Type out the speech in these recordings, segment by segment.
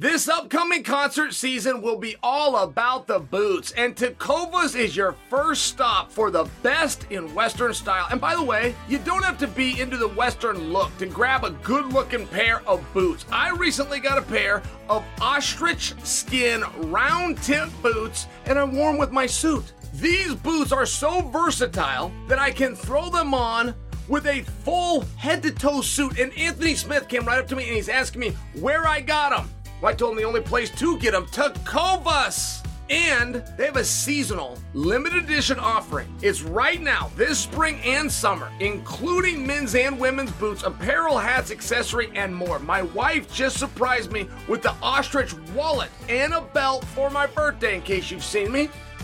This upcoming concert season will be all about the boots, and Tecovas is your first stop for the best in Western style. And by the way, you don't have to be into the Western look to grab a good looking pair of boots. I recently got a pair of ostrich skin round tip boots, and I wore them with my suit. These boots are so versatile that I can throw them on with a full head to toe suit. And Anthony Smith came right up to me and he's asking me where I got them. Well, I told him the only place to get them, Tecovas. And they have a seasonal limited edition offering. It's right now, this spring and summer, including men's and women's boots, apparel, hats, accessory, and more. My wife just surprised me with the ostrich wallet and a belt for my birthday, in case you've seen me.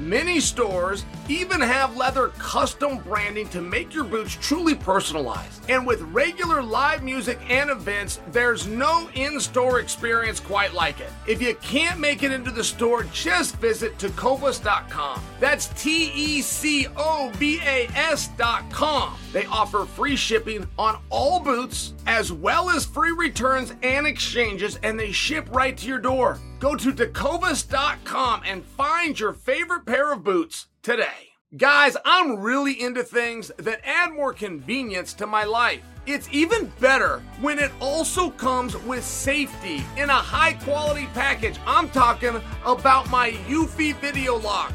Many stores even have leather custom branding to make your boots truly personalized. And with regular live music and events, there's no in store experience quite like it. If you can't make it into the store, just visit tecovas.com. That's T E C O V A S.com. They offer free shipping on all boots, as well as free returns and exchanges, and they ship right to your door. Go to tecovas.com and find your favorite pair of boots today. Guys, I'm really into things that add more convenience to my life. It's even better when it also comes with safety in a high quality package. I'm talking about my Eufy Video Lock.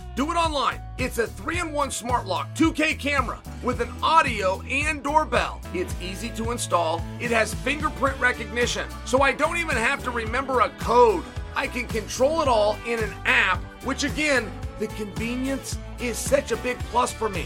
Do it online. It's a 3 in 1 smart lock, 2K camera with an audio and doorbell. It's easy to install. It has fingerprint recognition, so I don't even have to remember a code. I can control it all in an app, which again, the convenience is such a big plus for me.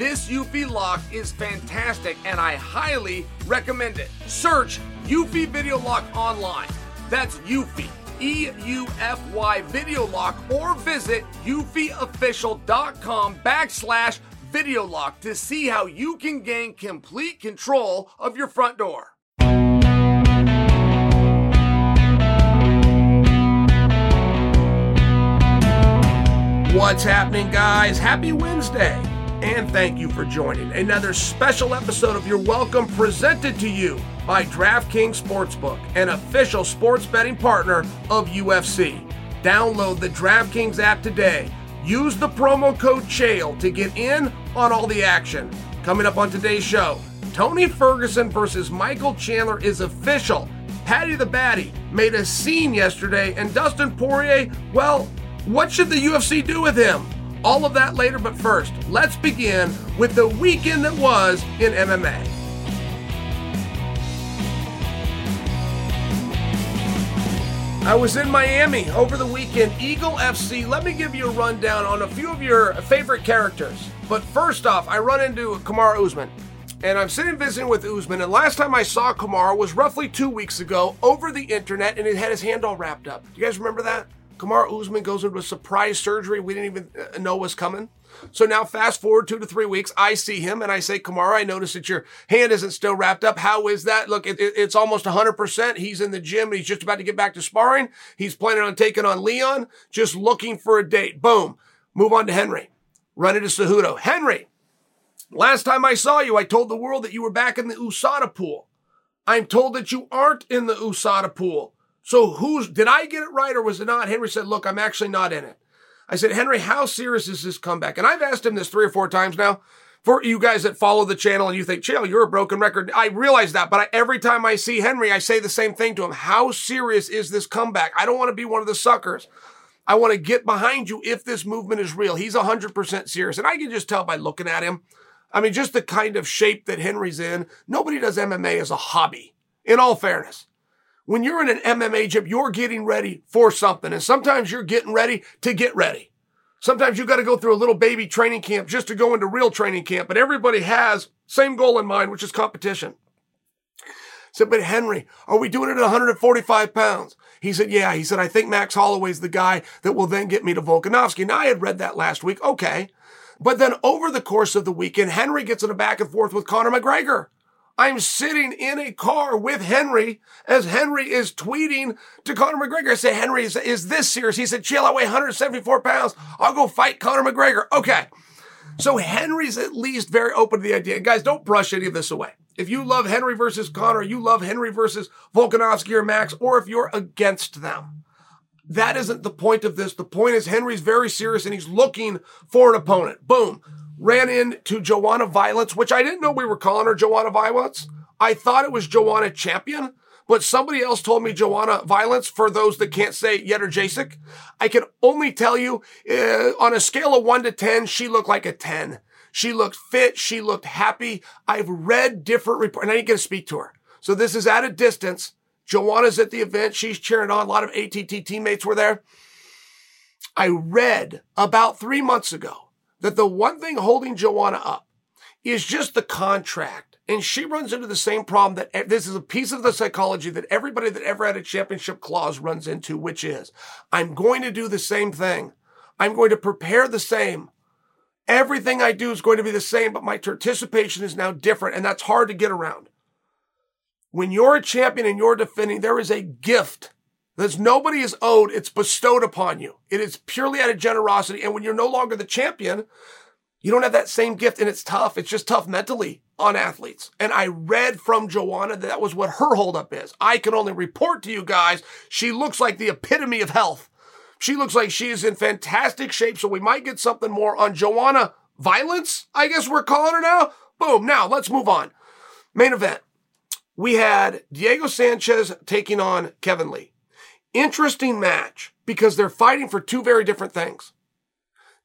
This Eufy lock is fantastic and I highly recommend it. Search Eufy Video Lock online. That's Eufy, E U F Y Video Lock, or visit eufyofficial.com backslash video lock to see how you can gain complete control of your front door. What's happening, guys? Happy Wednesday! And thank you for joining another special episode of You're Welcome presented to you by DraftKings Sportsbook, an official sports betting partner of UFC. Download the DraftKings app today. Use the promo code CHAEL to get in on all the action. Coming up on today's show, Tony Ferguson versus Michael Chandler is official. Paddy the Baddy made a scene yesterday, and Dustin Poirier, well, what should the UFC do with him? All of that later, but first, let's begin with the weekend that was in MMA. I was in Miami over the weekend. Eagle FC, let me give you a rundown on a few of your favorite characters. But first off, I run into Kamaru Usman. And I'm sitting visiting with Usman, and last time I saw Kamaru was roughly two weeks ago over the internet, and he had his hand all wrapped up. Do you guys remember that? Kamaru Usman goes into a surprise surgery we didn't even uh, know was coming. So now, fast forward two to three weeks, I see him and I say, Kamaru, I noticed that your hand isn't still wrapped up. How is that? Look, it, it, it's almost 100%. He's in the gym. He's just about to get back to sparring. He's planning on taking on Leon, just looking for a date. Boom. Move on to Henry. Run into Cejudo. Henry, last time I saw you, I told the world that you were back in the USADA pool. I'm told that you aren't in the USADA pool. So who's, did I get it right or was it not? Henry said, look, I'm actually not in it. I said, Henry, how serious is this comeback? And I've asked him this three or four times now. For you guys that follow the channel and you think, Chael, you're a broken record. I realize that, but I, every time I see Henry, I say the same thing to him. How serious is this comeback? I don't want to be one of the suckers. I want to get behind you if this movement is real. He's 100% serious. And I can just tell by looking at him. I mean, just the kind of shape that Henry's in. Nobody does MMA as a hobby, in all fairness. When you're in an MMA gym, you're getting ready for something. And sometimes you're getting ready to get ready. Sometimes you got to go through a little baby training camp just to go into real training camp, but everybody has same goal in mind, which is competition. I said, but Henry, are we doing it at 145 pounds? He said, yeah. He said, I think Max Holloway's the guy that will then get me to Volkanovski. Now I had read that last week. Okay. But then over the course of the weekend, Henry gets in a back and forth with Conor McGregor. I'm sitting in a car with Henry as Henry is tweeting to Conor McGregor. I say, Henry, is, is this serious? He said, chill, I weigh 174 pounds. I'll go fight Conor McGregor. Okay. So Henry's at least very open to the idea. And guys, don't brush any of this away. If you love Henry versus Conor, you love Henry versus Volkanovski or Max, or if you're against them. That isn't the point of this. The point is Henry's very serious and he's looking for an opponent. Boom ran into Joanna Violence, which I didn't know we were calling her Joanna Violence. I thought it was Joanna Champion, but somebody else told me Joanna Violence for those that can't say Jedrzejczyk. I can only tell you uh, on a scale of one to 10, she looked like a 10. She looked fit. She looked happy. I've read different reports and I didn't get to speak to her. So this is at a distance. Joanna's at the event. She's cheering on. A lot of ATT teammates were there. I read about three months ago that the one thing holding Joanna up is just the contract. And she runs into the same problem that this is a piece of the psychology that everybody that ever had a championship clause runs into, which is I'm going to do the same thing. I'm going to prepare the same. Everything I do is going to be the same, but my participation is now different. And that's hard to get around. When you're a champion and you're defending, there is a gift that's nobody is owed. It's bestowed upon you. It is purely out of generosity. And when you're no longer the champion, you don't have that same gift and it's tough. It's just tough mentally on athletes. And I read from Joanna that that was what her holdup is. I can only report to you guys, she looks like the epitome of health. She looks like she is in fantastic shape. So we might get something more on Joanna violence. I guess we're calling her now. Boom. Now let's move on. Main event. We had Diego Sanchez taking on Kevin Lee. Interesting match because they're fighting for two very different things.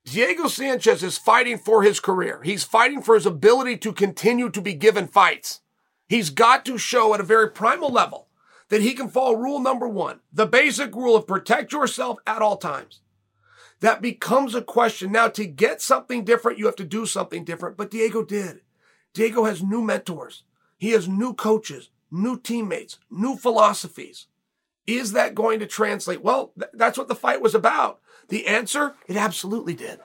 Diego Sanchez is fighting for his career. He's fighting for his ability to continue to be given fights. He's got to show at a very primal level that he can follow rule number one, the basic rule of protect yourself at all times. That becomes a question. Now, to get something different, you have to do something different, but Diego did. Diego has new mentors. He has new coaches, new teammates, new philosophies. Is that going to translate? Well, th- that's what the fight was about. The answer, it absolutely did.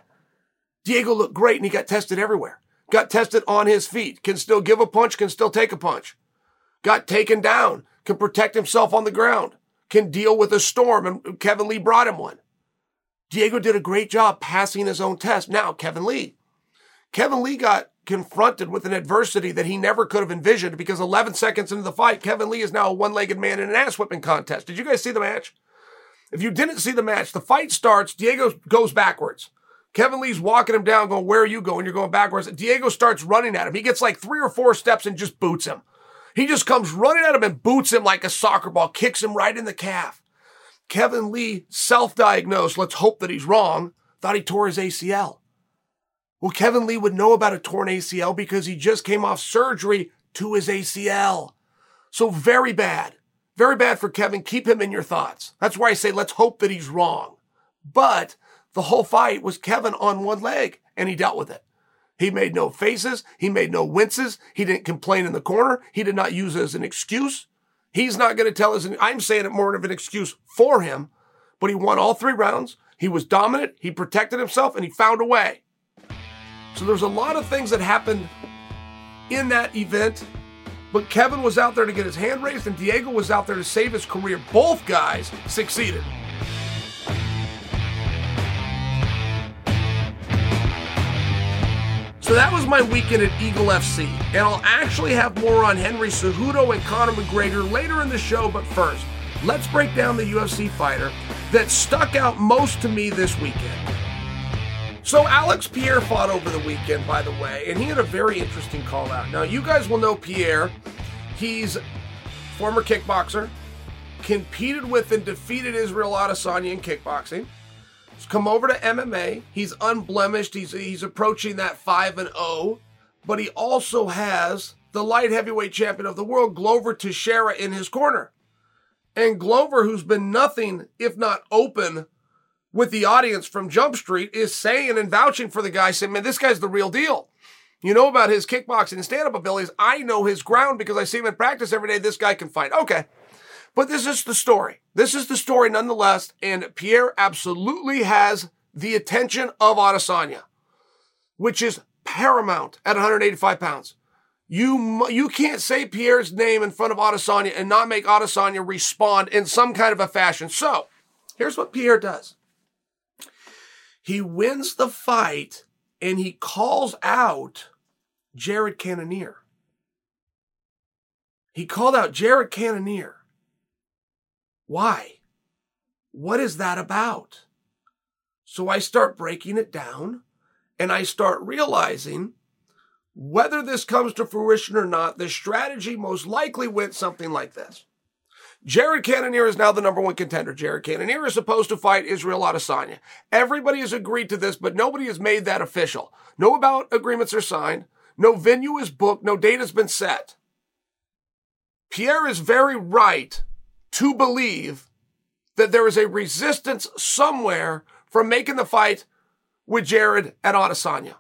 Diego looked great and he got tested everywhere. Got tested on his feet, can still give a punch, can still take a punch. Got taken down, can protect himself on the ground, can deal with a storm, and Kevin Lee brought him one. Diego did a great job passing his own test. Now, Kevin Lee. Kevin Lee got confronted with an adversity that he never could have envisioned because 11 seconds into the fight, Kevin Lee is now a one legged man in an ass whipping contest. Did you guys see the match? If you didn't see the match, the fight starts, Diego goes backwards. Kevin Lee's walking him down, going, Where are you going? You're going backwards. Diego starts running at him. He gets like three or four steps and just boots him. He just comes running at him and boots him like a soccer ball, kicks him right in the calf. Kevin Lee, self diagnosed, let's hope that he's wrong, thought he tore his ACL. Well, Kevin Lee would know about a torn ACL because he just came off surgery to his ACL. So very bad. Very bad for Kevin. Keep him in your thoughts. That's why I say let's hope that he's wrong. But the whole fight was Kevin on one leg and he dealt with it. He made no faces. He made no winces. He didn't complain in the corner. He did not use it as an excuse. He's not going to tell us. I'm saying it more of an excuse for him, but he won all three rounds. He was dominant. He protected himself and he found a way. So there's a lot of things that happened in that event. But Kevin was out there to get his hand raised, and Diego was out there to save his career. Both guys succeeded. So that was my weekend at Eagle FC. And I'll actually have more on Henry Cejudo and Conor McGregor later in the show. But first, let's break down the UFC fighter that stuck out most to me this weekend. So Alex Pereira fought over the weekend, by the way, and he had a very interesting call out. Now, you guys will know Pereira. He's former kickboxer, competed with and defeated Israel Adesanya in kickboxing. He's come over to MMA. He's unblemished. He's he's approaching that 5 and 0, but he also has the light heavyweight champion of the world, Glover Teixeira, in his corner. And Glover, who's been nothing if not open with the audience from Jump Street, is saying and vouching for the guy, saying, man, this guy's the real deal. You know about his kickboxing and stand up abilities. I know his ground because I see him in practice every day. This guy can fight. Okay. But this is the story. This is the story nonetheless. And Pereira absolutely has the attention of Adesanya, which is paramount at 185 pounds. You, you can't say Pereira's name in front of Adesanya and not make Adesanya respond in some kind of a fashion. So here's what Pereira does. He wins the fight and he calls out Jared Cannonier. He called out Jared Cannonier. Why? What is that about? So I start breaking it down and I start realizing whether this comes to fruition or not, the strategy most likely went something like this. Jared Cannonier is now the number one contender. Jared Cannonier is supposed to fight Israel Adesanya. Everybody has agreed to this, but nobody has made that official. No about agreements are signed. No venue is booked. No date has been set. Pereira is very right to believe that there is a resistance somewhere from making the fight with Jared and Adesanya.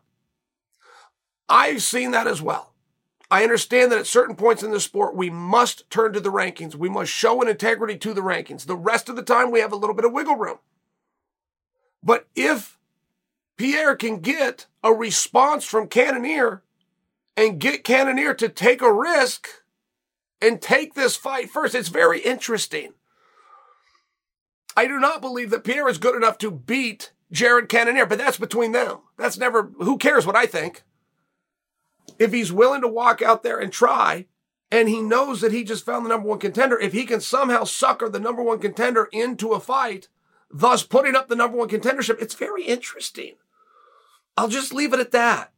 I've seen that as well. I understand that at certain points in the sport, we must turn to the rankings. We must show an integrity to the rankings. The rest of the time, we have a little bit of wiggle room. But if Pereira can get a response from Cannonier and get Cannonier to take a risk and take this fight first, it's very interesting. I do not believe that Pereira is good enough to beat Jared Cannonier, but that's between them. That's never, who cares what I think? If he's willing to walk out there and try, and he knows that he just found the number one contender, if he can somehow sucker the number one contender into a fight, thus putting up the number one contendership, it's very interesting. I'll just leave it at that.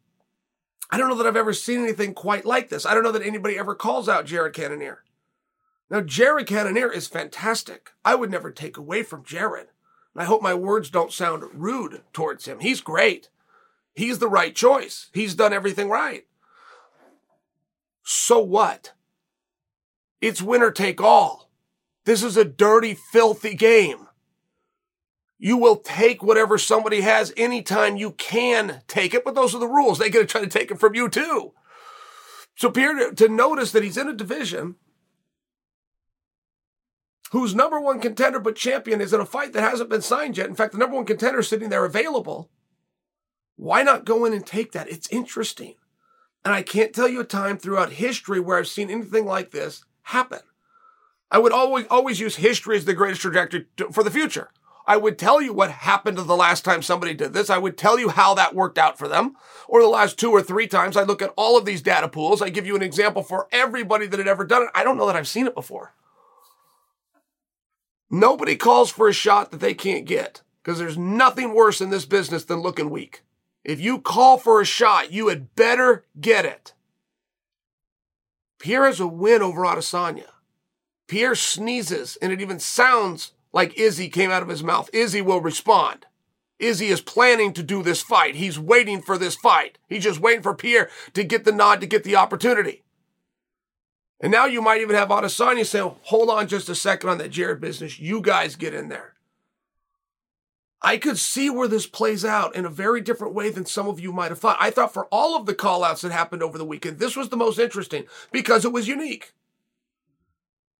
I don't know that I've ever seen anything quite like this. I don't know that anybody ever calls out Jared Cannonier. Now, Jared Cannonier is fantastic. I would never take away from Jared. And I hope my words don't sound rude towards him. He's great. He's the right choice. He's done everything right. So what? It's winner take all. This is a dirty, filthy game. You will take whatever somebody has anytime you can take it, but those are the rules. They're going to try to take it from you too. So Pereira to, notice that he's in a division whose number one contender but champion is in a fight that hasn't been signed yet. In fact, the number one contender is sitting there available. Why not go in and take that? It's interesting. And I can't tell you a time throughout history where I've seen anything like this happen. I would always, always use history as the greatest trajectory to, for the future. I would tell you what happened the last time somebody did this. I would tell you how that worked out for them. Or the last two or three times I look at all of these data pools. I give you an example for everybody that had ever done it. I don't know that I've seen it before. Nobody calls for a shot that they can't get because there's nothing worse in this business than looking weak. If you call for a shot, you had better get it. Pereira has a win over Adesanya. Pereira sneezes, and it even sounds like Izzy came out of his mouth. Izzy will respond. Izzy is planning to do this fight. He's waiting for this fight. He's just waiting for Pereira to get the nod, to get the opportunity. And now you might even have Adesanya say, hold on just a second on that Jared business. You guys get in there. I could see where this plays out in a very different way than some of you might have thought. I thought for all of the call outs that happened over the weekend, this was the most interesting because it was unique.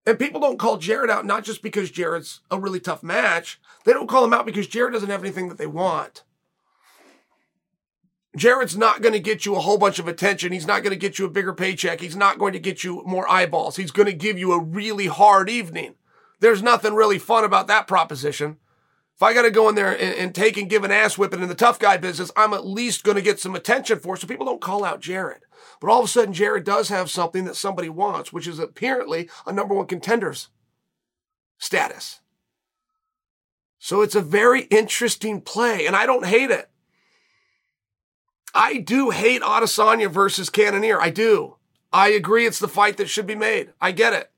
And people don't call Jared out not just because Jared's a really tough match. They don't call him out because Jared doesn't have anything that they want. Jared's not going to get you a whole bunch of attention. He's not going to get you a bigger paycheck. He's not going to get you more eyeballs. He's going to give you a really hard evening. There's nothing really fun about that proposition. If I got to go in there and, and, take and give an ass whipping in the tough guy business, I'm at least going to get some attention for it. So people don't call out Jared. But all of a sudden, Jared does have something that somebody wants, which is apparently a number one contenders status. So it's a very interesting play, and I don't hate it. I do hate Adesanya versus Cannonier. I do. I agree it's the fight that should be made. I get it.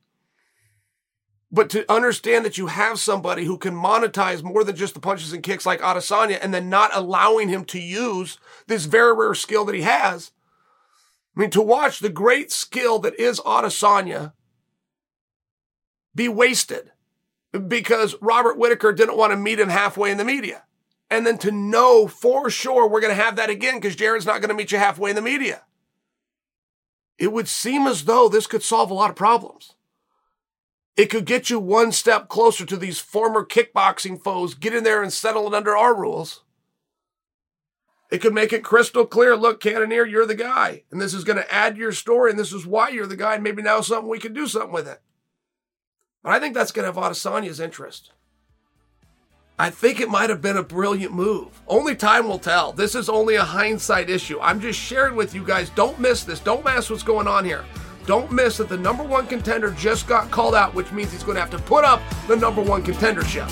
But to understand that you have somebody who can monetize more than just the punches and kicks like Adesanya and then not allowing him to use this very rare skill that he has. I mean, to watch the great skill that is Adesanya be wasted because Robert Whitaker didn't want to meet him halfway in the media. And then to know for sure we're going to have that again because Jared's not going to meet you halfway in the media. It would seem as though this could solve a lot of problems. It could get you one step closer to these former kickboxing foes. Get in there and settle it under our rules. It could make it crystal clear. Look, Cannonier, you're the guy. And this is going to add your story. And this is why you're the guy. And maybe now something we can do something with it. But I think that's going to have Adesanya's interest. I think it might have been a brilliant move. Only time will tell. This is only a hindsight issue. I'm just sharing with you guys. Don't miss this. Don't miss what's going on here. Don't miss that the number one contender just got called out, which means he's going to have to put up the number one contendership.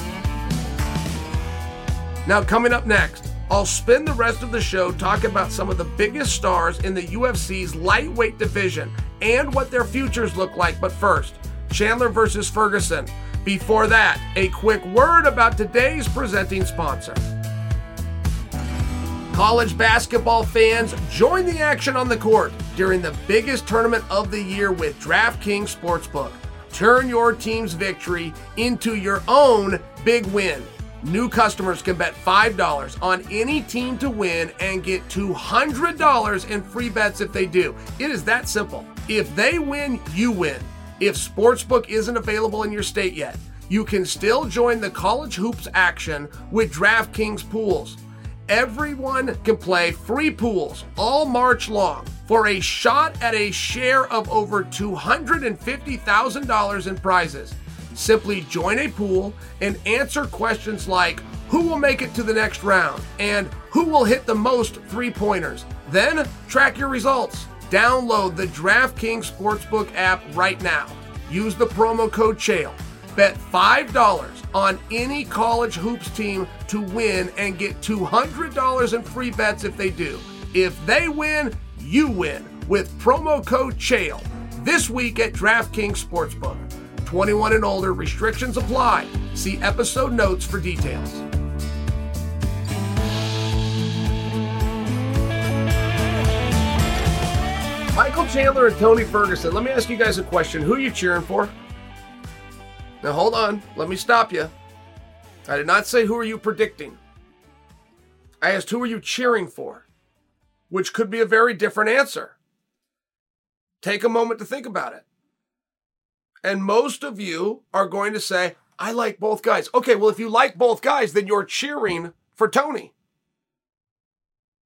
Now, coming up next, I'll spend the rest of the show talking about some of the biggest stars in the UFC's lightweight division and what their futures look like. But first, Chandler versus Ferguson. Before that, a quick word about today's presenting sponsor. College basketball fans, join the action on the court during the biggest tournament of the year with DraftKings Sportsbook. Turn your team's victory into your own big win. New customers can bet $5 on any team to win and get $200 in free bets if they do. It is that simple. If they win, you win. If Sportsbook isn't available in your state yet, you can still join the college hoops action with DraftKings pools. Everyone can play free pools all March long for a shot at a share of over $250,000 in prizes. Simply join a pool and answer questions like who will make it to the next round and who will hit the most three pointers. Then track your results. Download the DraftKings Sportsbook app right now. Use the promo code CHAEL. Bet $5 on any college hoops team to win and get $200 in free bets if they do. If they win, you win with promo code CHAEL this week at DraftKings Sportsbook. 21 and older, restrictions apply. See episode notes for details. Michael Chandler and Tony Ferguson. Let me ask you guys a question. Who are you cheering for? Now hold on, let me stop you. I did not say who are you predicting. I asked who are you cheering for, which could be a very different answer. Take a moment to think about it. And most of you are going to say, I like both guys. Okay, well, if you like both guys, then you're cheering for Tony.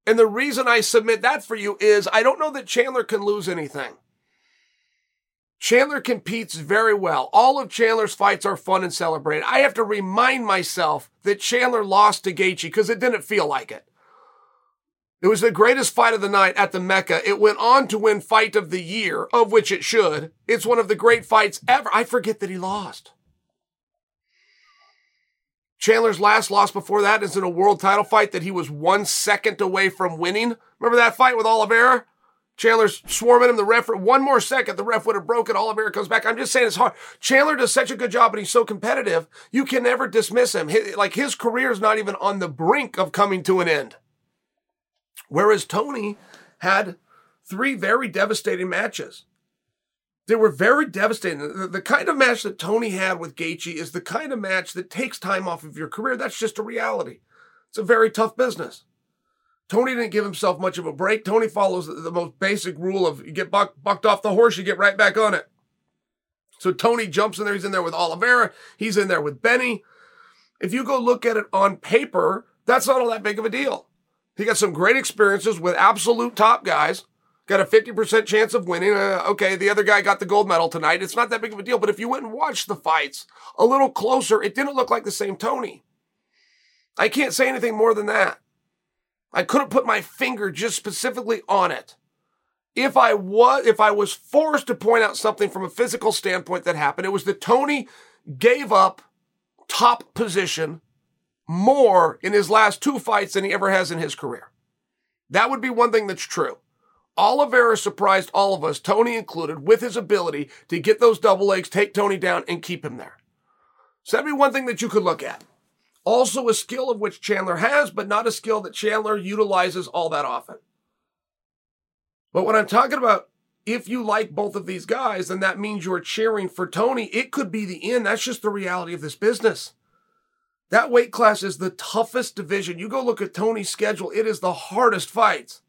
And the reason I submit that for you is I don't know that Chandler can lose anything. Chandler competes very well. All of Chandler's fights are fun and celebrated. I have to remind myself that Chandler lost to Gaethje because it didn't feel like it. It was the greatest fight of the night at the Mecca. It went on to win fight of the year, of which it should. It's one of the great fights ever. I forget that he lost. Chandler's last loss before that is in a world title fight that he was one second away from winning. Remember that fight with Oliveira? Chandler's swarming him. The ref, one more second, the ref would have broken. Oliveira comes back. I'm just saying it's hard. Chandler does such a good job, and he's so competitive. You can never dismiss him. His, like his career is not even on the brink of coming to an end. Whereas Tony had three very devastating matches. They were very devastating. The, the kind of match that Tony had with Gaethje is the kind of match that takes time off of your career. That's just a reality. It's a very tough business. Tony didn't give himself much of a break. Tony follows the, most basic rule of you get buck, bucked off the horse, you get right back on it. So Tony jumps in there. He's in there with Oliveira. He's in there with Benny. If you go look at it on paper, that's not all that big of a deal. He got some great experiences with absolute top guys. Got a 50% chance of winning. Uh, okay, the other guy got the gold medal tonight. It's not that big of a deal. But if you went and watched the fights a little closer, it didn't look like the same Tony. I can't say anything more than that. I couldn't put my finger just specifically on it. If I was if I was forced to point out something from a physical standpoint that happened, it was that Tony gave up top position more in his last two fights than he ever has in his career. That would be one thing that's true. Oliveira surprised all of us, Tony included, with his ability to get those double legs, take Tony down, and keep him there. So that'd be one thing that you could look at. Also, a skill of which Chandler has, but not a skill that Chandler utilizes all that often. But when I'm talking about if you like both of these guys, then that means you're cheering for Tony. It could be the end. That's just the reality of this business. That weight class is the toughest division. You go look at Tony's schedule, it is the hardest fights.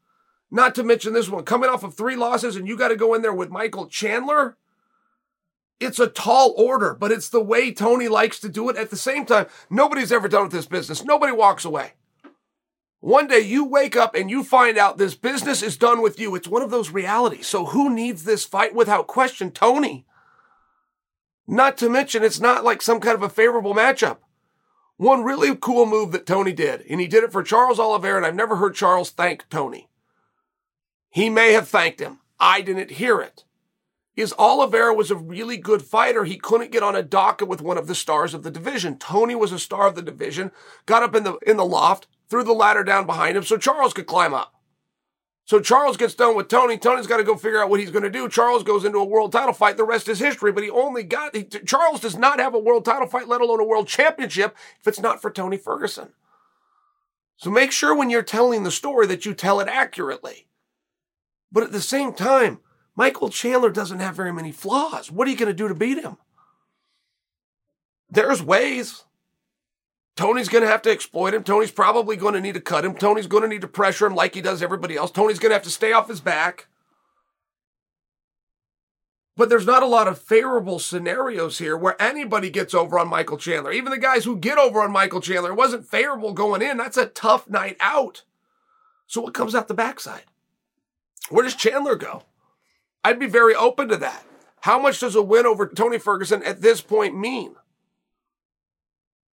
Not to mention this one, coming off of three losses, and you got to go in there with Michael Chandler. It's a tall order, but it's the way Tony likes to do it. At the same time, nobody's ever done with this business. Nobody walks away. One day you wake up and you find out this business is done with you. It's one of those realities. So who needs this fight without question? Tony. Not to mention, it's not like some kind of a favorable matchup. One really cool move that Tony did, and he did it for Charles Oliveira, and I've never heard Charles thank Tony. He may have thanked him. I didn't hear it. Is Oliveira was a really good fighter. He couldn't get on a docket with one of the stars of the division. Tony was a star of the division, got up in the in the loft, threw the ladder down behind him so Charles could climb up. So Charles gets done with Tony. Tony's got to go figure out what he's going to do. Charles goes into a world title fight. The rest is history. But he only got he, Charles does not have a world title fight, let alone a world championship, if it's not for Tony Ferguson. So make sure when you're telling the story that you tell it accurately. But at the same time, Michael Chandler doesn't have very many flaws. What are you going to do to beat him? There's ways. Tony's going to have to exploit him. Tony's probably going to need to cut him. Tony's going to need to pressure him like he does everybody else. Tony's going to have to stay off his back. But there's not a lot of favorable scenarios here where anybody gets over on Michael Chandler. Even the guys who get over on Michael Chandler, it wasn't favorable going in. That's a tough night out. So what comes out the backside? Where does Chandler go? I'd be very open to that. How much does a win over Tony Ferguson at this point mean?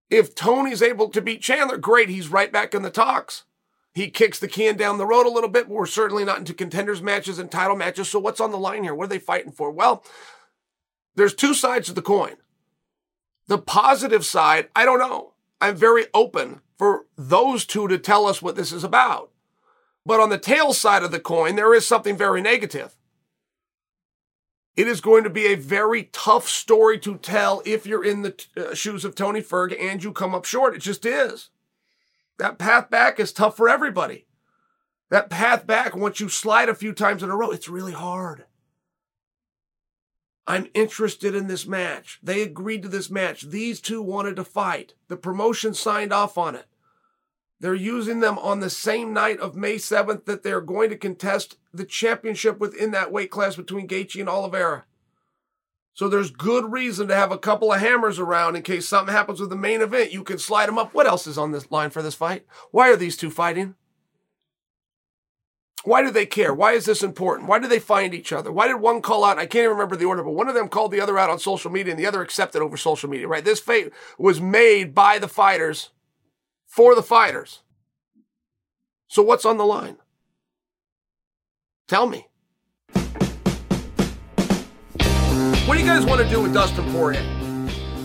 If Tony's able to beat Chandler, great, he's right back in the talks. He kicks the can down the road a little bit, but we're certainly not into contenders matches and title matches. So what's on the line here? What are they fighting for? Well, there's two sides of the coin. The positive side, I don't know. I'm very open for those two to tell us what this is about. But on the tail side of the coin, there is something very negative. It is going to be a very tough story to tell if you're in the t- uh, shoes of Tony Ferg and you come up short. It just is. That path back is tough for everybody. That path back, once you slide a few times in a row, it's really hard. I'm interested in this match. They agreed to this match. These two wanted to fight. The promotion signed off on it. They're using them on the same night of May 7th that they're going to contest the championship within that weight class between Gaethje and Oliveira. So there's good reason to have a couple of hammers around in case something happens with the main event. You can slide them up. What else is on this line for this fight? Why are these two fighting? Why do they care? Why is this important? Why do they find each other? Why did one call out? I can't even remember the order, but one of them called the other out on social media and the other accepted over social media, right? This fight was made by the fighters for the fighters. So what's on the line? Tell me. What do you guys want to do with Dustin Poirier?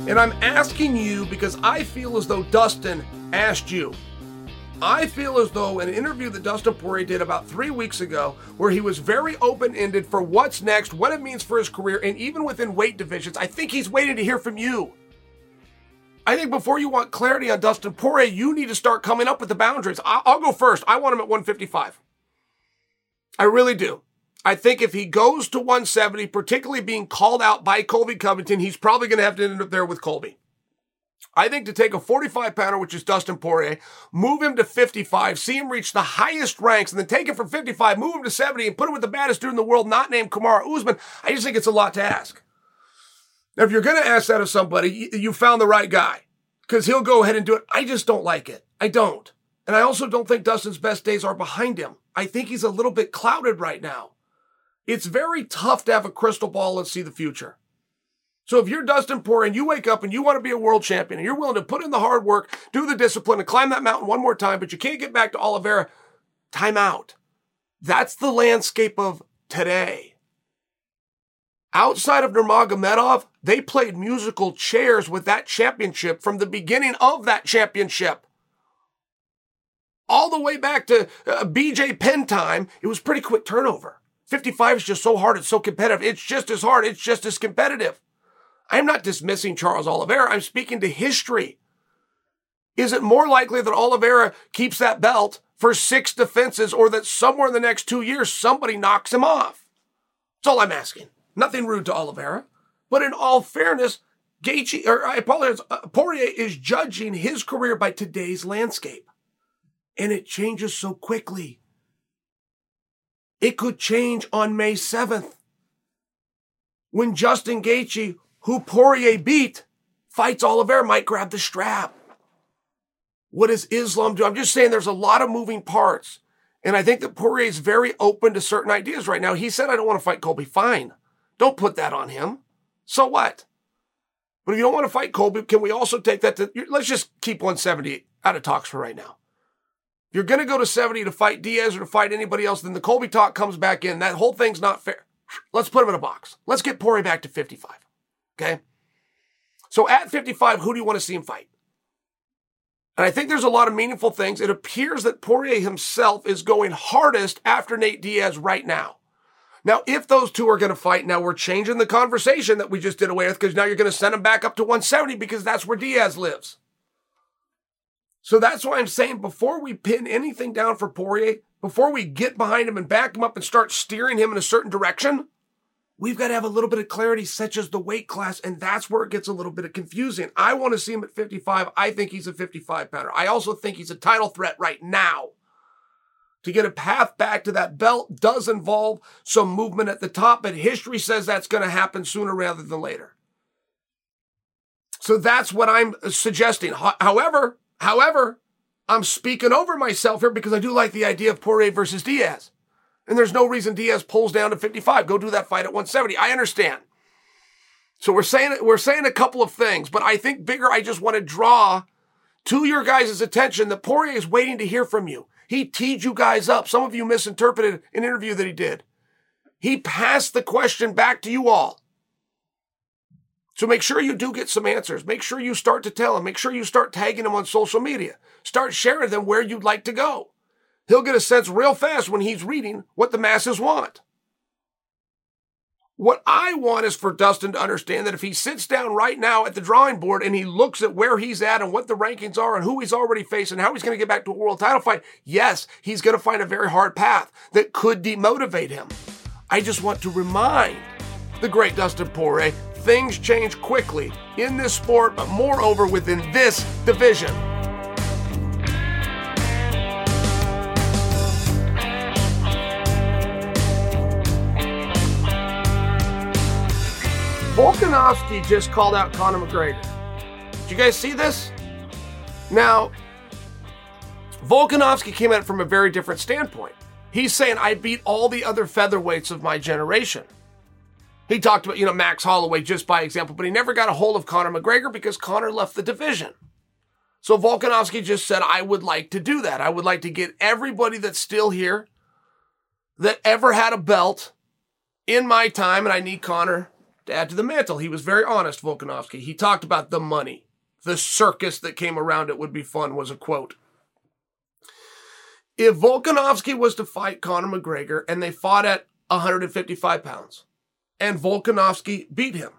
And I'm asking you because I feel as though Dustin asked you. I feel as though an interview that Dustin Poirier did about three weeks ago, where he was very open ended for what's next, what it means for his career, and even within weight divisions, I think he's waiting to hear from you. I think before you want clarity on Dustin Poirier, you need to start coming up with the boundaries. I'll go first. I want him at 155. I really do. I think if he goes to 170, particularly being called out by Colby Covington, he's probably going to have to end up there with Colby. I think to take a 45 pounder, which is Dustin Poirier, move him to 55, see him reach the highest ranks, and then take him from 55, move him to 70, and put him with the baddest dude in the world, not named Kamaru Usman, I just think it's a lot to ask. Now, if you're going to ask that of somebody, you found the right guy because he'll go ahead and do it. I just don't like it. I don't. And I also don't think Dustin's best days are behind him. I think he's a little bit clouded right now. It's very tough to have a crystal ball and see the future. So if you're Dustin Poirier and you wake up and you want to be a world champion and you're willing to put in the hard work, do the discipline and climb that mountain one more time, but you can't get back to Oliveira, time out. That's the landscape of today. Outside of Nurmagomedov, they played musical chairs with that championship from the beginning of that championship. all the way back to uh, BJ Penn time, it was pretty quick turnover. 55 is just so hard. It's so competitive. It's just as hard. It's just as competitive. I'm not dismissing Charles Oliveira. I'm speaking to history. Is it more likely that Oliveira keeps that belt for six defenses or that somewhere in the next two years somebody knocks him off? That's all I'm asking. Nothing rude to Oliveira. But in all fairness, Gaethje, or I apologize, uh, Poirier is judging his career by today's landscape. And it changes so quickly. It could change on May 7th when Justin Gaethje, who Poirier beat, fights Oliveira, might grab the strap. What does Islam do? I'm just saying there's a lot of moving parts. And I think that Poirier is very open to certain ideas right now. He said, I don't want to fight Colby. Fine. Don't put that on him. So what? But if you don't want to fight Colby, can we also take that to, let's just keep 170 out of talks for right now If you're going to go to 70 to fight Diaz or to fight anybody else, then the Colby talk comes back in. That whole thing's not fair. Let's put him in a box. Let's get Poirier back to 55. Okay? So at 55, who do you want to see him fight? And I think there's a lot of meaningful things. It appears that Poirier himself is going hardest after Nate Diaz right now. Now, if those two are going to fight, now we're changing the conversation that we just did away with because now you're going to send him back up to 170 because that's where Diaz lives. So that's why I'm saying before we pin anything down for Poirier, before we get behind him and back him up and start steering him in a certain direction, we've got to have a little bit of clarity, such as the weight class. And that's where it gets a little bit of confusing. I want to see him at 55. I think he's a 55 pounder. I also think he's a title threat right now. To get a path back to that belt does involve some movement at the top, but history says that's going to happen sooner rather than later. So that's what I'm suggesting. However, However, I'm speaking over myself here because I do like the idea of Poirier versus Diaz. And there's no reason Diaz pulls down to 55. Go do that fight at 170. I understand. So we're saying we're saying a couple of things, but I think bigger. I just want to draw to your guys' attention that Poirier is waiting to hear from you. He teed you guys up. Some of you misinterpreted an interview that he did. He passed the question back to you all. So make sure you do get some answers. Make sure you start to tell him. Make sure you start tagging him on social media. Start sharing them where you'd like to go. He'll get a sense real fast when he's reading what the masses want. What I want is for Dustin to understand that if he sits down right now at the drawing board and he looks at where he's at and what the rankings are and who he's already facing, how he's going to get back to a world title fight, yes, he's going to find a very hard path that could demotivate him. I just want to remind the great Dustin Poirier things change quickly in this sport, but moreover within this division. Volkanovski just called out Conor McGregor. Did you guys see this? Now, Volkanovski came at it from a very different standpoint. He's saying, I beat all the other featherweights of my generation. He talked about, you know, Max Holloway just by example, but he never got a hold of Conor McGregor because Conor left the division. So Volkanovski just said, I would like to do that. I would like to get everybody that's still here that ever had a belt in my time, and I need Conor to add to the mantle. He was very honest, Volkanovski. He talked about the money. The circus that came around it would be fun, was a quote. If Volkanovski was to fight Conor McGregor and they fought at 155 pounds, and Volkanovski beat him.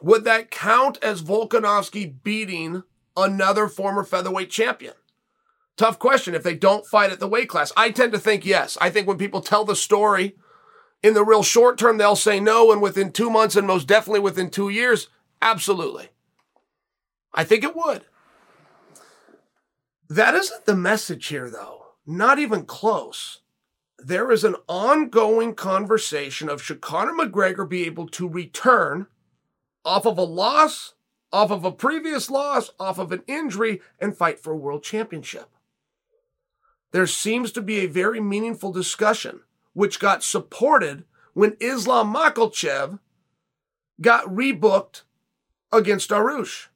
Would that count as Volkanovski beating another former featherweight champion? Tough question if they don't fight at the weight class. I tend to think yes. I think when people tell the story in the real short term, they'll say no. And within two months, and most definitely within two years, absolutely. I think it would. That isn't the message here, though. Not even close there is an ongoing conversation of should Conor McGregor be able to return off of a loss, off of a previous loss, off of an injury, and fight for a world championship. There seems to be a very meaningful discussion, which got supported when Islam Makhachev got rebooked against Dariush.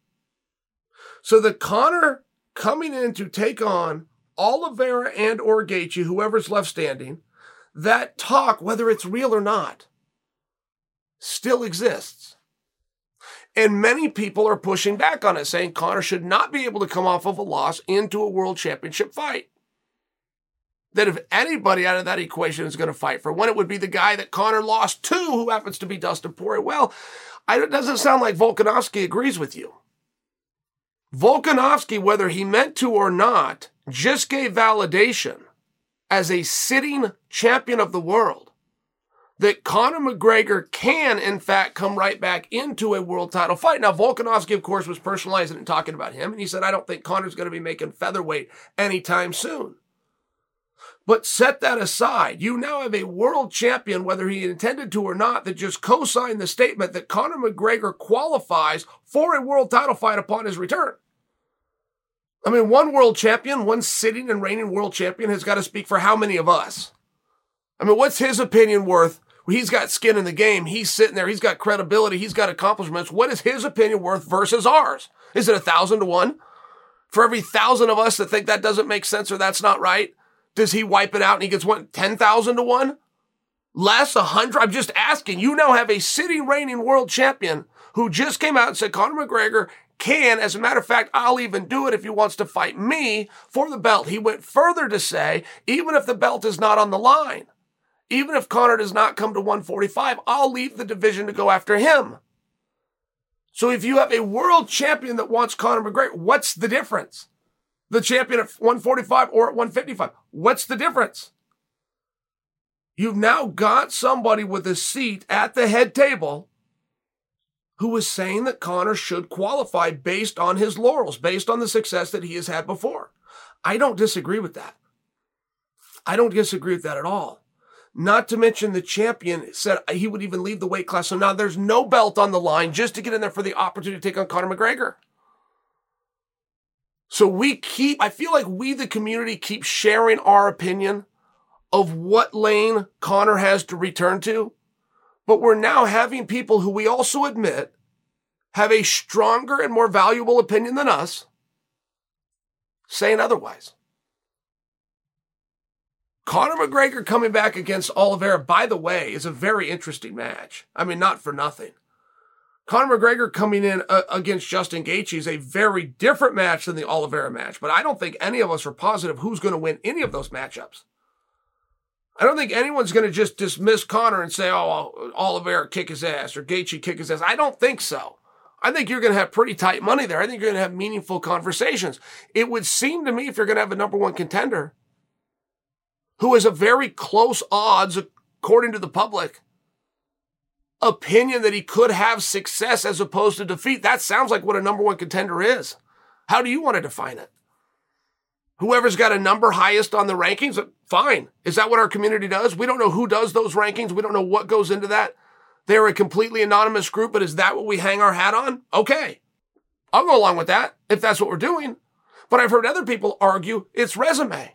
So the Conor coming in to take on Oliveira and or Gaethje, whoever's left standing, that talk, whether it's real or not, still exists. And many people are pushing back on it, saying Conor should not be able to come off of a loss into a world championship fight. That if anybody out of that equation is going to fight for one, it would be the guy that Conor lost to, who happens to be Dustin Poirier. Well, I, it doesn't sound like Volkanovski agrees with you. Volkanovski, whether he meant to or not, just gave validation as a sitting champion of the world that Conor McGregor can, in fact, come right back into a world title fight. Now, Volkanovski, of course, was personalizing and talking about him, and he said, I don't think Conor's going to be making featherweight anytime soon. But set that aside. You now have a world champion, whether he intended to or not, that just co signed the statement that Conor McGregor qualifies for a world title fight upon his return. I mean, one world champion, one sitting and reigning world champion has got to speak for how many of us? I mean, what's his opinion worth He's got skin in the game. He's sitting there. He's got credibility. He's got accomplishments. What is his opinion worth versus ours? Is it a thousand to one? For every thousand of us that think that doesn't make sense or that's not right, does he wipe it out and he gets what, 10,000 to one? Less, a hundred? I'm just asking. You now have a sitting reigning world champion who just came out and said Conor McGregor can. As a matter of fact, I'll even do it if he wants to fight me for the belt. He went further to say, even if the belt is not on the line, even if Conor does not come to 145, I'll leave the division to go after him. So if you have a world champion that wants Conor McGregor, what's the difference? The champion at 145 or at 155? What's the difference? You've now got somebody with a seat at the head table who is saying that Conor should qualify based on his laurels, based on the success that he has had before. I don't disagree with that. I don't disagree with that at all. Not to mention the champion said he would even leave the weight class. So now there's no belt on the line just to get in there for the opportunity to take on Conor McGregor. So we keep, I feel like we, the community, keep sharing our opinion of what lane Conor has to return to. But we're now having people who we also admit have a stronger and more valuable opinion than us saying otherwise. Conor McGregor coming back against Oliveira, by the way, is a very interesting match. I mean, not for nothing. Conor McGregor coming in uh, against Justin Gaethje is a very different match than the Oliveira match, but I don't think any of us are positive who's going to win any of those matchups. I don't think anyone's going to just dismiss Conor and say, oh, Oliveira kick his ass or Gaethje kick his ass. I don't think so. I think you're going to have pretty tight money there. I think you're going to have meaningful conversations. It would seem to me if you're going to have a number one contender – who has a very close odds, according to the public, opinion that he could have success as opposed to defeat. That sounds like what a number one contender is. How do you want to define it? Whoever's got a number highest on the rankings, fine. Is that what our community does? We don't know who does those rankings. We don't know what goes into that. They're a completely anonymous group, but is that what we hang our hat on? Okay. I'll go along with that if that's what we're doing. But I've heard other people argue it's resume.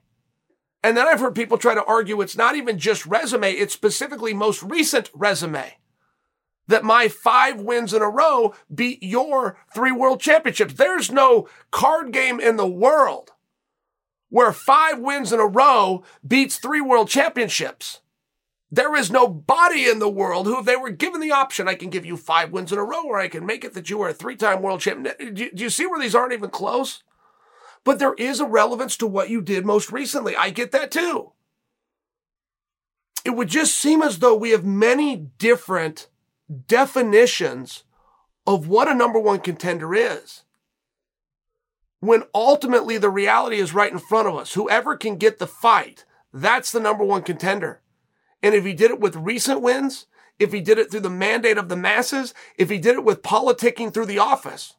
And then I've heard people try to argue it's not even just resume, it's specifically most recent resume. That my five wins in a row beat your three world championships. There's no card game in the world where five wins in a row beats three world championships. There is no body in the world who, if they were given the option, I can give you five wins in a row, or I can make it that you are a three time world champion. Do you see where these aren't even close? but there is a relevance to what you did most recently. I get that too. It would just seem as though we have many different definitions of what a number one contender is. When ultimately the reality is right in front of us. Whoever can get the fight, that's the number one contender. And if he did it with recent wins, if he did it through the mandate of the masses, if he did it with politicking through the office,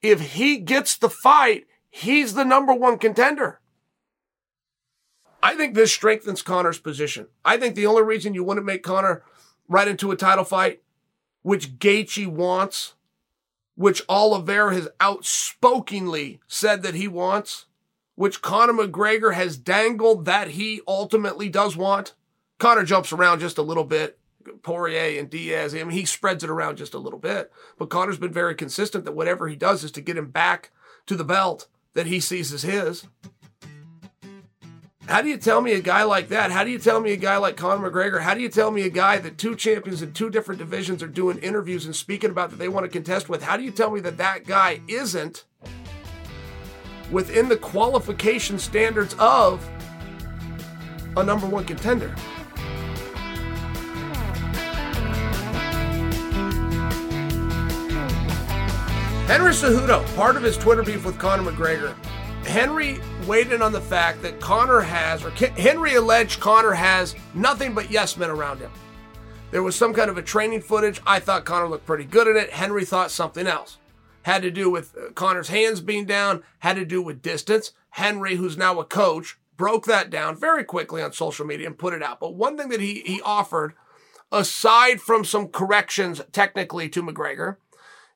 if he gets the fight, He's the number one contender. I think this strengthens Conor's position. I think the only reason you wouldn't make Conor right into a title fight, which Gaethje wants, which Oliveira has outspokenly said that he wants, which Conor McGregor has dangled that he ultimately does want. Conor jumps around just a little bit. Poirier and Diaz, I mean, he spreads it around just a little bit. But Conor's been very consistent that whatever he does is to get him back to the belt that he sees as his. How do you tell me a guy like that? How do you tell me a guy like Conor McGregor? How do you tell me a guy that two champions in two different divisions are doing interviews and speaking about that they want to contest with? How do you tell me that that guy isn't within the qualification standards of a number one contender? Henry Cejudo, part of his Twitter beef with Conor McGregor, Henry weighed in on the fact that Conor has, or Henry alleged Conor has nothing but yes men around him. There was some kind of a training footage. I thought Conor looked pretty good in it. Henry thought something else. Had to do with uh, Conor's hands being down, had to do with distance. Henry, who's now a coach, broke that down very quickly on social media and put it out. But one thing that he, he offered, aside from some corrections technically to McGregor,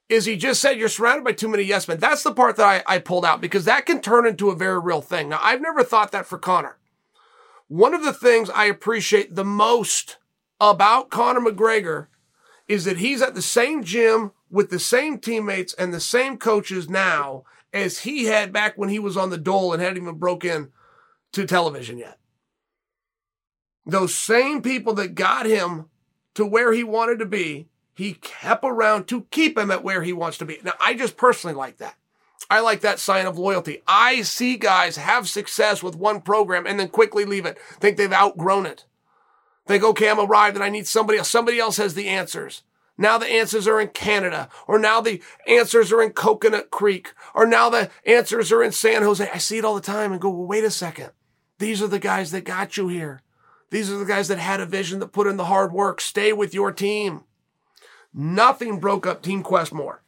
is he just said you're surrounded by too many yes men. That's the part that I, I pulled out because that can turn into a very real thing. Now, I've never thought that for Conor. One of the things I appreciate the most about Conor McGregor is that he's at the same gym with the same teammates and the same coaches now as he had back when he was on the dole and hadn't even broke in to television yet. Those same people that got him to where he wanted to be he kept around to keep him at where he wants to be. Now, I just personally like that. I like that sign of loyalty. I see guys have success with one program and then quickly leave it, think they've outgrown it. Think, okay, I'm arrived and I need somebody else. Somebody else has the answers. Now the answers are in Canada, or now the answers are in Coconut Creek, or now the answers are in San Jose. I see it all the time and go, well, wait a second. These are the guys that got you here. These are the guys that had a vision that put in the hard work. Stay with your team. Nothing broke up Team Quest more.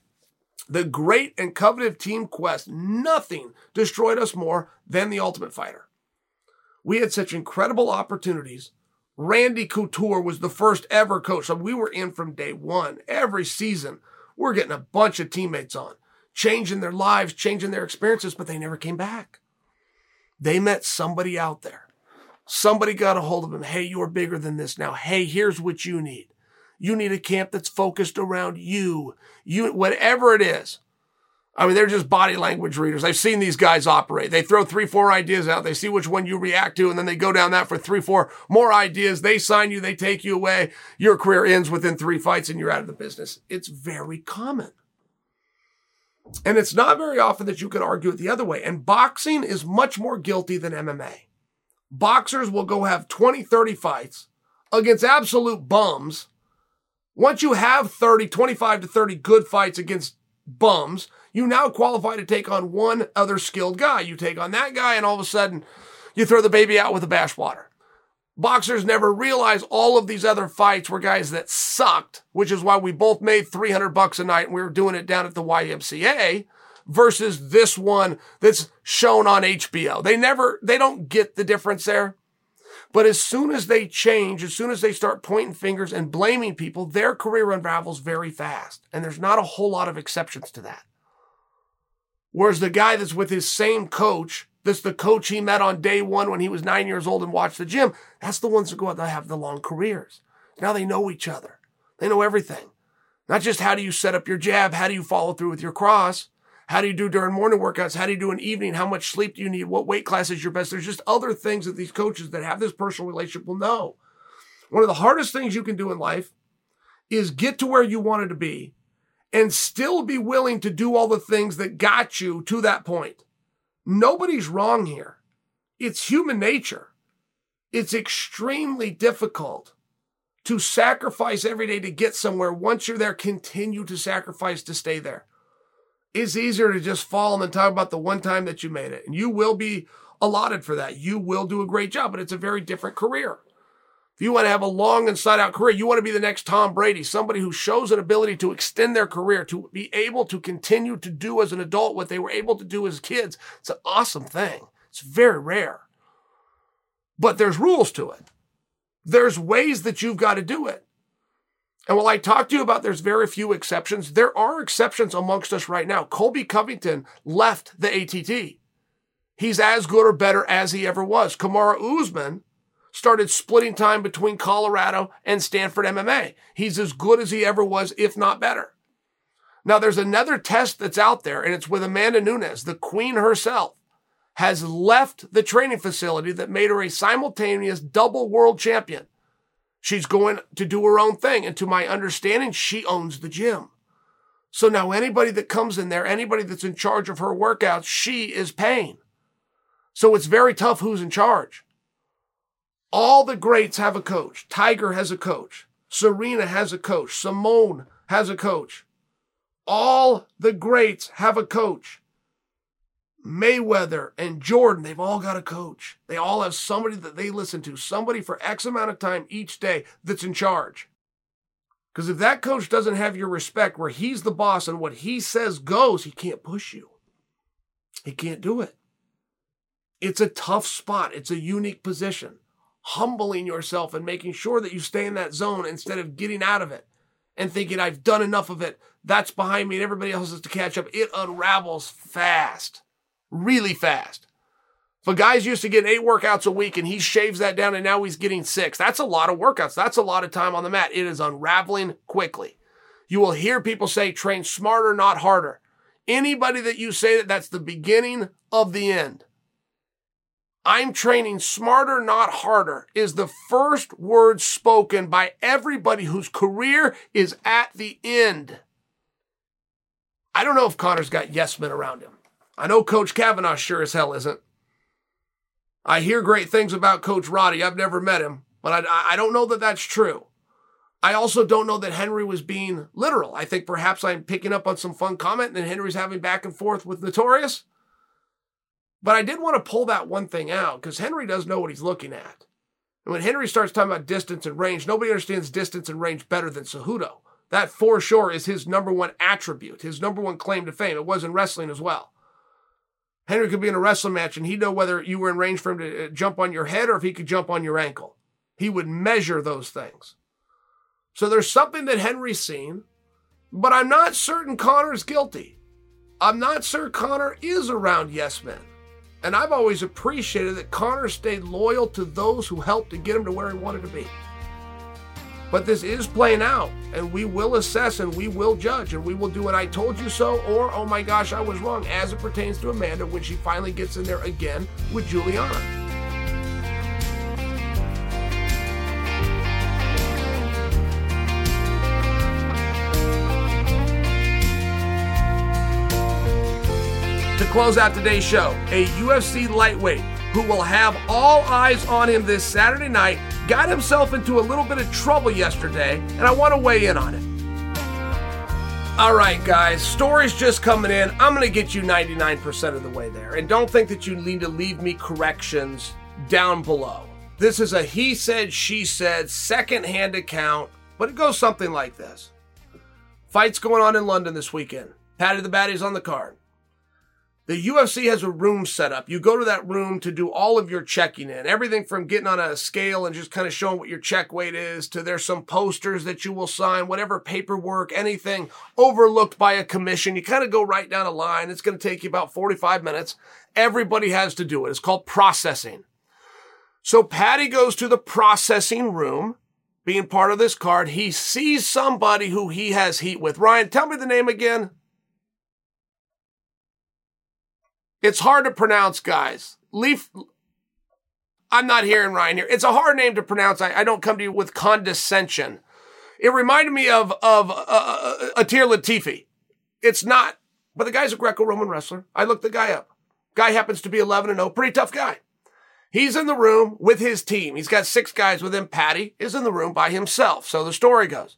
The great and coveted Team Quest, nothing destroyed us more than the Ultimate Fighter. We had such incredible opportunities. Randy Couture was the first ever coach. So we were in from day one. Every season, we're getting a bunch of teammates on, changing their lives, changing their experiences, but they never came back. They met somebody out there. Somebody got a hold of them. Hey, you're bigger than this now. Hey, here's what you need. You need a camp that's focused around you. You, whatever it is. I mean, they're just body language readers. I've seen these guys operate. They throw three, four ideas out. They see which one you react to, and then they go down that for three, four more ideas. They sign you. They take you away. Your career ends within three fights and you're out of the business. It's very common. And it's not very often that you can argue it the other way. And boxing is much more guilty than MMA. Boxers will go have 20, 30 fights against absolute bums once you have 30, 25 to 30 good fights against bums, you now qualify to take on one other skilled guy. You take on that guy, and all of a sudden, you throw the baby out with the bathwater. Boxers never realize all of these other fights were guys that sucked, which is why we both made 300 bucks a night and we were doing it down at the YMCA versus this one that's shown on HBO. They never, they don't get the difference there. But as soon as they change, as soon as they start pointing fingers and blaming people, their career unravels very fast. And there's not a whole lot of exceptions to that. Whereas the guy that's with his same coach, that's the coach he met on day one when he was nine years old and watched the gym, that's the ones that go out and have the long careers. Now they know each other. They know everything. Not just how do you set up your jab, how do you follow through with your cross, how do you do during morning workouts? How do you do an evening? How much sleep do you need? What weight class is your best? There's just other things that these coaches that have this personal relationship will know. One of the hardest things you can do in life is get to where you wanted to be and still be willing to do all the things that got you to that point. Nobody's wrong here. It's human nature. It's extremely difficult to sacrifice every day to get somewhere. Once you're there, continue to sacrifice to stay there it's easier to just fall and then talk about the one time that you made it. And you will be allotted for that. You will do a great job, but it's a very different career. If you want to have a long and inside out career, you want to be the next Tom Brady, somebody who shows an ability to extend their career, to be able to continue to do as an adult what they were able to do as kids. It's an awesome thing. It's very rare. But there's rules to it. There's ways that you've got to do it. And while I talked to you about there's very few exceptions, there are exceptions amongst us right now. Colby Covington left the ATT. He's as good or better as he ever was. Kamaru Usman started splitting time between Colorado and Sanford MMA. He's as good as he ever was, if not better. Now there's another test that's out there, and it's with Amanda Nunes, the queen herself. has left the training facility that made her a simultaneous double world champion. She's going to do her own thing. And to my understanding, she owns the gym. So now anybody that comes in there, anybody that's in charge of her workouts, she is paying. So it's very tough who's in charge. All the greats have a coach. Tiger has a coach. Serena has a coach. Simone has a coach. All the greats have a coach. Mayweather and Jordan, they've all got a coach. They all have somebody that they listen to, somebody for X amount of time each day that's in charge. Because if that coach doesn't have your respect where he's the boss and what he says goes, he can't push you. He can't do it. It's a tough spot. It's a unique position. Humbling yourself and making sure that you stay in that zone instead of getting out of it and thinking, I've done enough of it. That's behind me and everybody else has to catch up. It unravels fast really fast. If a guy's used to getting eight workouts a week and he shaves that down and now he's getting six, that's a lot of workouts. That's a lot of time on the mat. It is unraveling quickly. You will hear people say train smarter, not harder. Anybody that you say that that's the beginning of the end. I'm training smarter, not harder is the first word spoken by everybody whose career is at the end. I don't know if Conor's got yes men around him. I know Coach Kavanagh sure as hell isn't. I hear great things about Coach Roddy. I've never met him, but I, I don't know that that's true. I also don't know that Henry was being literal. I think perhaps I'm picking up on some fun comment and Henry's having back and forth with Notorious. But I did want to pull that one thing out because Henry does know what he's looking at. And when Henry starts talking about distance and range, nobody understands distance and range better than Cejudo. That for sure is his number one attribute, his number one claim to fame. It was in wrestling as well. Henry could be in a wrestling match and he'd know whether you were in range for him to uh, jump on your head or if he could jump on your ankle. He would measure those things. So there's something that Henry's seen, but I'm not certain Conor's guilty. I'm not certain Conor is around yes men. And I've always appreciated that Conor stayed loyal to those who helped to get him to where he wanted to be. But this is playing out, and we will assess and we will judge, and we will do an I told you so or oh my gosh, I was wrong as it pertains to Amanda when she finally gets in there again with Julianna. To close out today's show, a UFC lightweight who will have all eyes on him this Saturday night got himself into a little bit of trouble yesterday, and I want to weigh in on it. All right, guys, stories just coming in. I'm going to get you 99% of the way there. And don't think that you need to leave me corrections down below. This is a he said, she said, second-hand account, but it goes something like this. Fights going on in London this weekend. Paddy the Baddy's on the card. The UFC has a room set up. You go to that room to do all of your checking in. Everything from getting on a scale and just kind of showing what your check weight is to there's some posters that you will sign, whatever paperwork, anything overlooked by a commission. You kind of go right down a line. It's going to take you about 45 minutes. Everybody has to do it. It's called processing. So Paddy goes to the processing room, being part of this card. He sees somebody who he has heat with. Ryan, tell me the name again. It's hard to pronounce, guys. Leaf. I'm not hearing Ryan here. It's a hard name to pronounce. I, I don't come to you with condescension. It reminded me of of uh, uh, uh Ilir Latifi. It's not, but the guy's a Greco-Roman wrestler. I looked the guy up. Guy happens to be 11 and 0, pretty tough guy. He's in the room with his team. He's got six guys with him. Paddy is in the room by himself. So the story goes.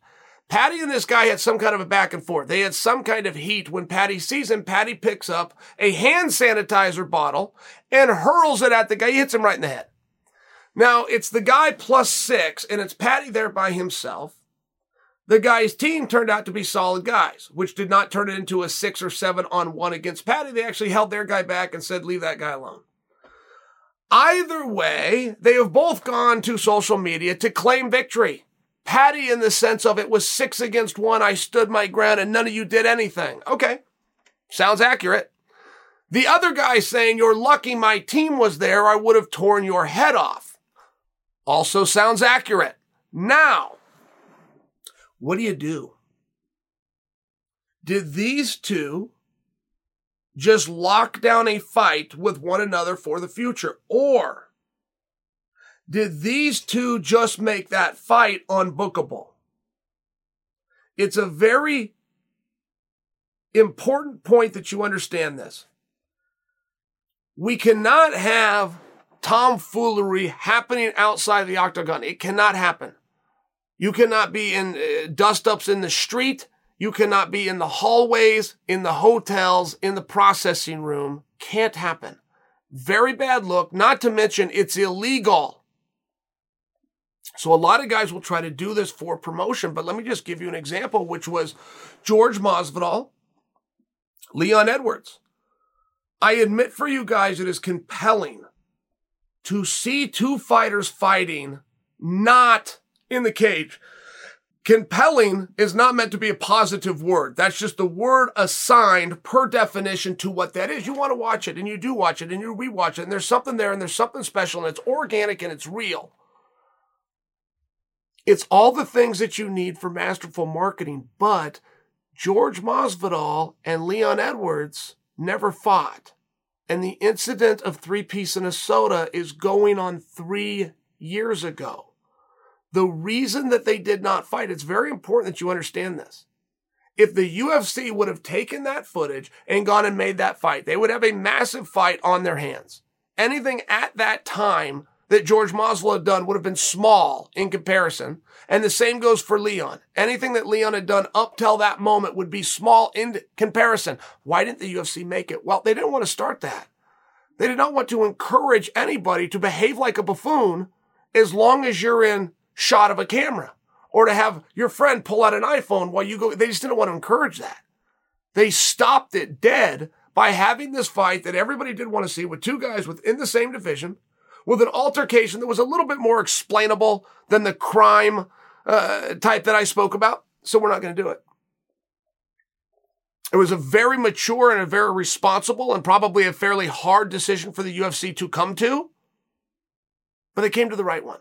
Paddy and this guy had some kind of a back and forth. They had some kind of heat. When Paddy sees him, Paddy picks up a hand sanitizer bottle and hurls it at the guy. He hits him right in the head. Now, it's the guy plus six, and it's Paddy there by himself. The guy's team turned out to be solid guys, which did not turn it into a six or seven on one against Paddy. They actually held their guy back and said, leave that guy alone. Either way, they have both gone to social media to claim victory. Paddy in the sense of it was six against one. I stood my ground and none of you did anything. Okay. Sounds accurate. The other guy saying, you're lucky my team was there. I would have torn your head off. Also sounds accurate. Now, what do you do? Did these two just lock down a fight with one another for the future? Or did these two just make that fight unbookable? It's a very important point that you understand this. We cannot have tomfoolery happening outside the octagon. It cannot happen. You cannot be in uh, dust ups in the street. You cannot be in the hallways, in the hotels, in the processing room. Can't happen. Very bad look, not to mention it's illegal. So a lot of guys will try to do this for promotion, but let me just give you an example, which was George Masvidal, Leon Edwards. I admit for you guys, it is compelling to see two fighters fighting not in the cage. Compelling is not meant to be a positive word. That's just the word assigned per definition to what that is. You want to watch it and you do watch it and you rewatch it and there's something there and there's something special and it's organic and it's real. It's all the things that you need for masterful marketing, but George Masvidal and Leon Edwards never fought. And the incident of three piece in a soda is going on three years ago. The reason that they did not fight, it's very important that you understand this. If the UFC would have taken that footage and gone and made that fight, they would have a massive fight on their hands. Anything at that time that George Masvidal had done would have been small in comparison. And the same goes for Leon. Anything that Leon had done up till that moment would be small in comparison. Why didn't the UFC make it? Well, they didn't want to start that. They did not want to encourage anybody to behave like a buffoon as long as you're in shot of a camera or to have your friend pull out an iPhone while you go. They just didn't want to encourage that. They stopped it dead by having this fight that everybody did want to see with two guys within the same division with an altercation that was a little bit more explainable than the crime uh, type that I spoke about. So we're not going to do it. It was a very mature and a very responsible and probably a fairly hard decision for the UFC to come to, but they came to the right one.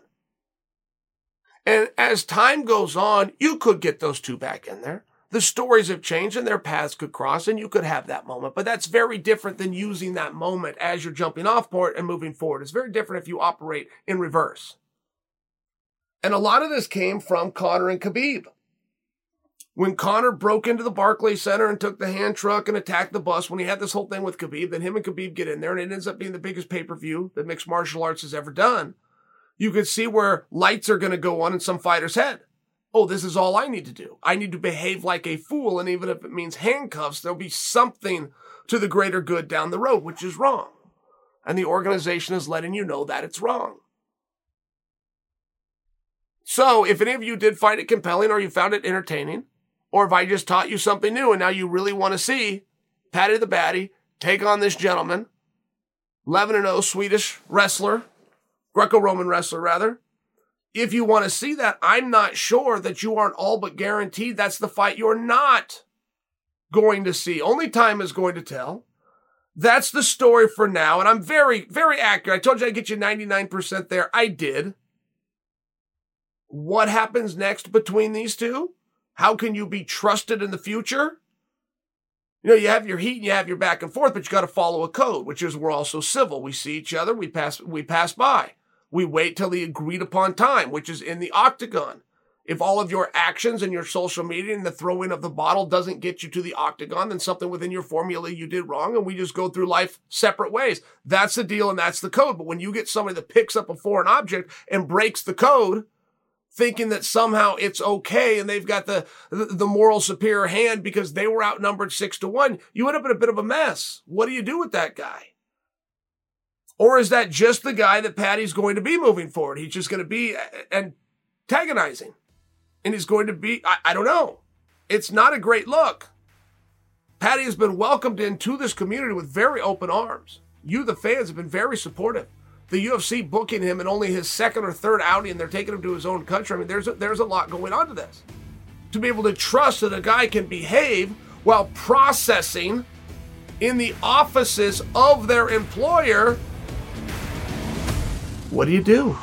And as time goes on, you could get those two back in there the stories have changed and their paths could cross and you could have that moment. But that's very different than using that moment as you're jumping off point and moving forward. It's very different if you operate in reverse. And a lot of this came from Conor and Khabib. When Conor broke into the Barclays Center and took the hand truck and attacked the bus, when he had this whole thing with Khabib, then him and Khabib get in there and it ends up being the biggest pay per view that mixed martial arts has ever done. You could see where lights are going to go on in some fighter's head oh, this is all I need to do. I need to behave like a fool. And even if it means handcuffs, there'll be something to the greater good down the road, which is wrong. And the organization is letting you know that it's wrong. So if any of you did find it compelling or you found it entertaining, or if I just taught you something new and now you really want to see Paddy the Baddy take on this gentleman, 11 0 Swedish wrestler, Greco Roman wrestler rather, if you want to see that, I'm not sure that you aren't all but guaranteed that's the fight you're not going to see. Only time is going to tell. That's the story for now. And I'm very, very accurate. I told you I'd get you 99% there. I did. What happens next between these two? How can you be trusted in the future? You know, you have your heat and you have your back and forth, but you got to follow a code, which is we're also civil. We see each other, we pass, we pass by. We wait till the agreed upon time, which is in the octagon. If all of your actions and your social media and the throwing of the bottle doesn't get you to the octagon, then something within your formula you did wrong, and we just go through life separate ways. That's the deal and that's the code. But when you get somebody that picks up a foreign object and breaks the code, thinking that somehow it's okay and they've got the, the moral superior hand because they were outnumbered six to one, you end up in a bit of a mess. What do you do with that guy? Or is that just the guy that Paddy's going to be moving forward? He's just going to be uh, antagonizing. And he's going to be, I, I don't know. It's not a great look. Paddy has been welcomed into this community with very open arms. You, the fans, have been very supportive. The UFC booking him in only his second or third outing, and they're taking him to his own country. I mean, there's a, there's a lot going on to this. To be able to trust that a guy can behave while processing in the offices of their employer what do you do?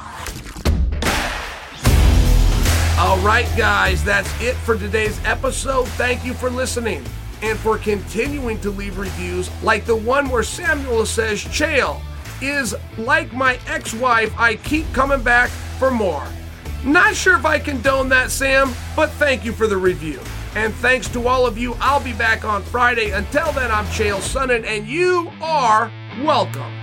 All right, guys, that's it for today's episode. Thank you for listening. and for continuing to leave reviews like the one where Samuel says, Chael is like my ex wife, I keep coming back for more. Not sure if I condone that, Sam, but thank you for the review. And thanks to all of you, I'll be back on Friday. Until then, I'm Chael Sonnen, and you are welcome.